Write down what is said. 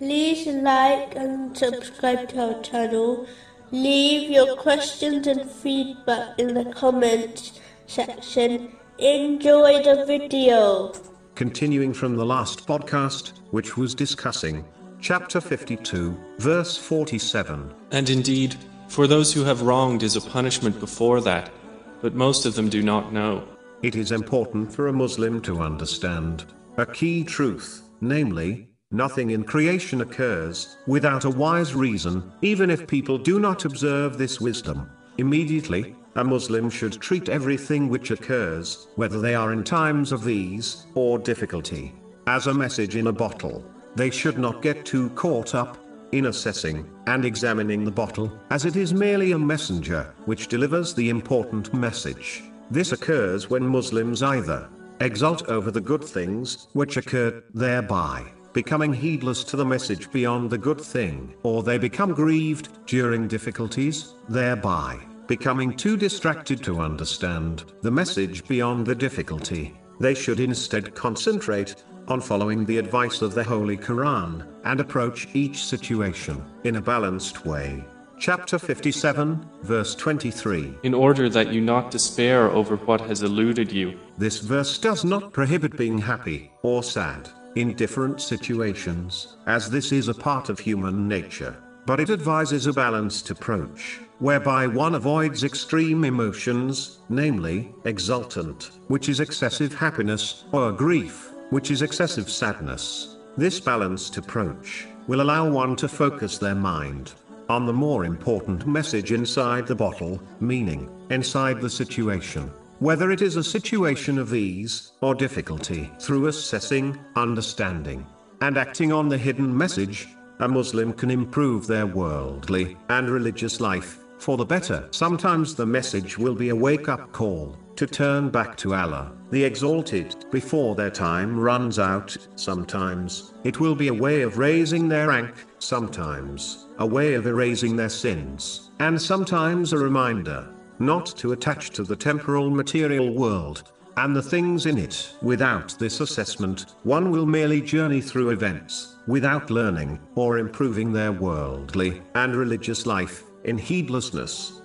like and subscribe to our channel. Leave your questions and feedback in the comments section. Enjoy the video. Continuing from the last podcast, which was discussing chapter 52, verse 47. And indeed, for those who have wronged is a punishment before that, but most of them do not know. It is important for a Muslim to understand a key truth, namely, nothing in creation occurs without a wise reason, even if people do not observe this wisdom. Immediately, a Muslim should treat everything which occurs, whether they are in times of ease or difficulty, as a message in a bottle. They should not get too caught up in assessing and examining the bottle, as it is merely a messenger which delivers the important message. This occurs when Muslims either exult over the good things which occur thereby, becoming heedless to the message beyond the good thing, or they become grieved during difficulties, thereby becoming too distracted to understand the message beyond the difficulty. They should instead concentrate on following the advice of the Holy Quran and approach each situation in a balanced way. Chapter 57, verse 23. In order that you not despair over what has eluded you. This verse does not prohibit being happy or sad in different situations, as this is a part of human nature, but it advises a balanced approach whereby one avoids extreme emotions, namely, exultant, which is excessive happiness, or grief, which is excessive sadness. This balanced approach will allow one to focus their mind on the more important message inside the bottle, meaning, inside the situation. Whether it is a situation of ease or difficulty, through assessing, understanding, and acting on the hidden message, a Muslim can improve their worldly and religious life for the better. Sometimes the message will be a wake up call to turn back to Allah, the Exalted, before their time runs out. Sometimes it will be a way of raising their rank, sometimes a way of erasing their sins, and sometimes a reminder not to attach to the temporal material world and the things in it. Without this assessment, one will merely journey through events, without learning or improving their worldly and religious life in heedlessness,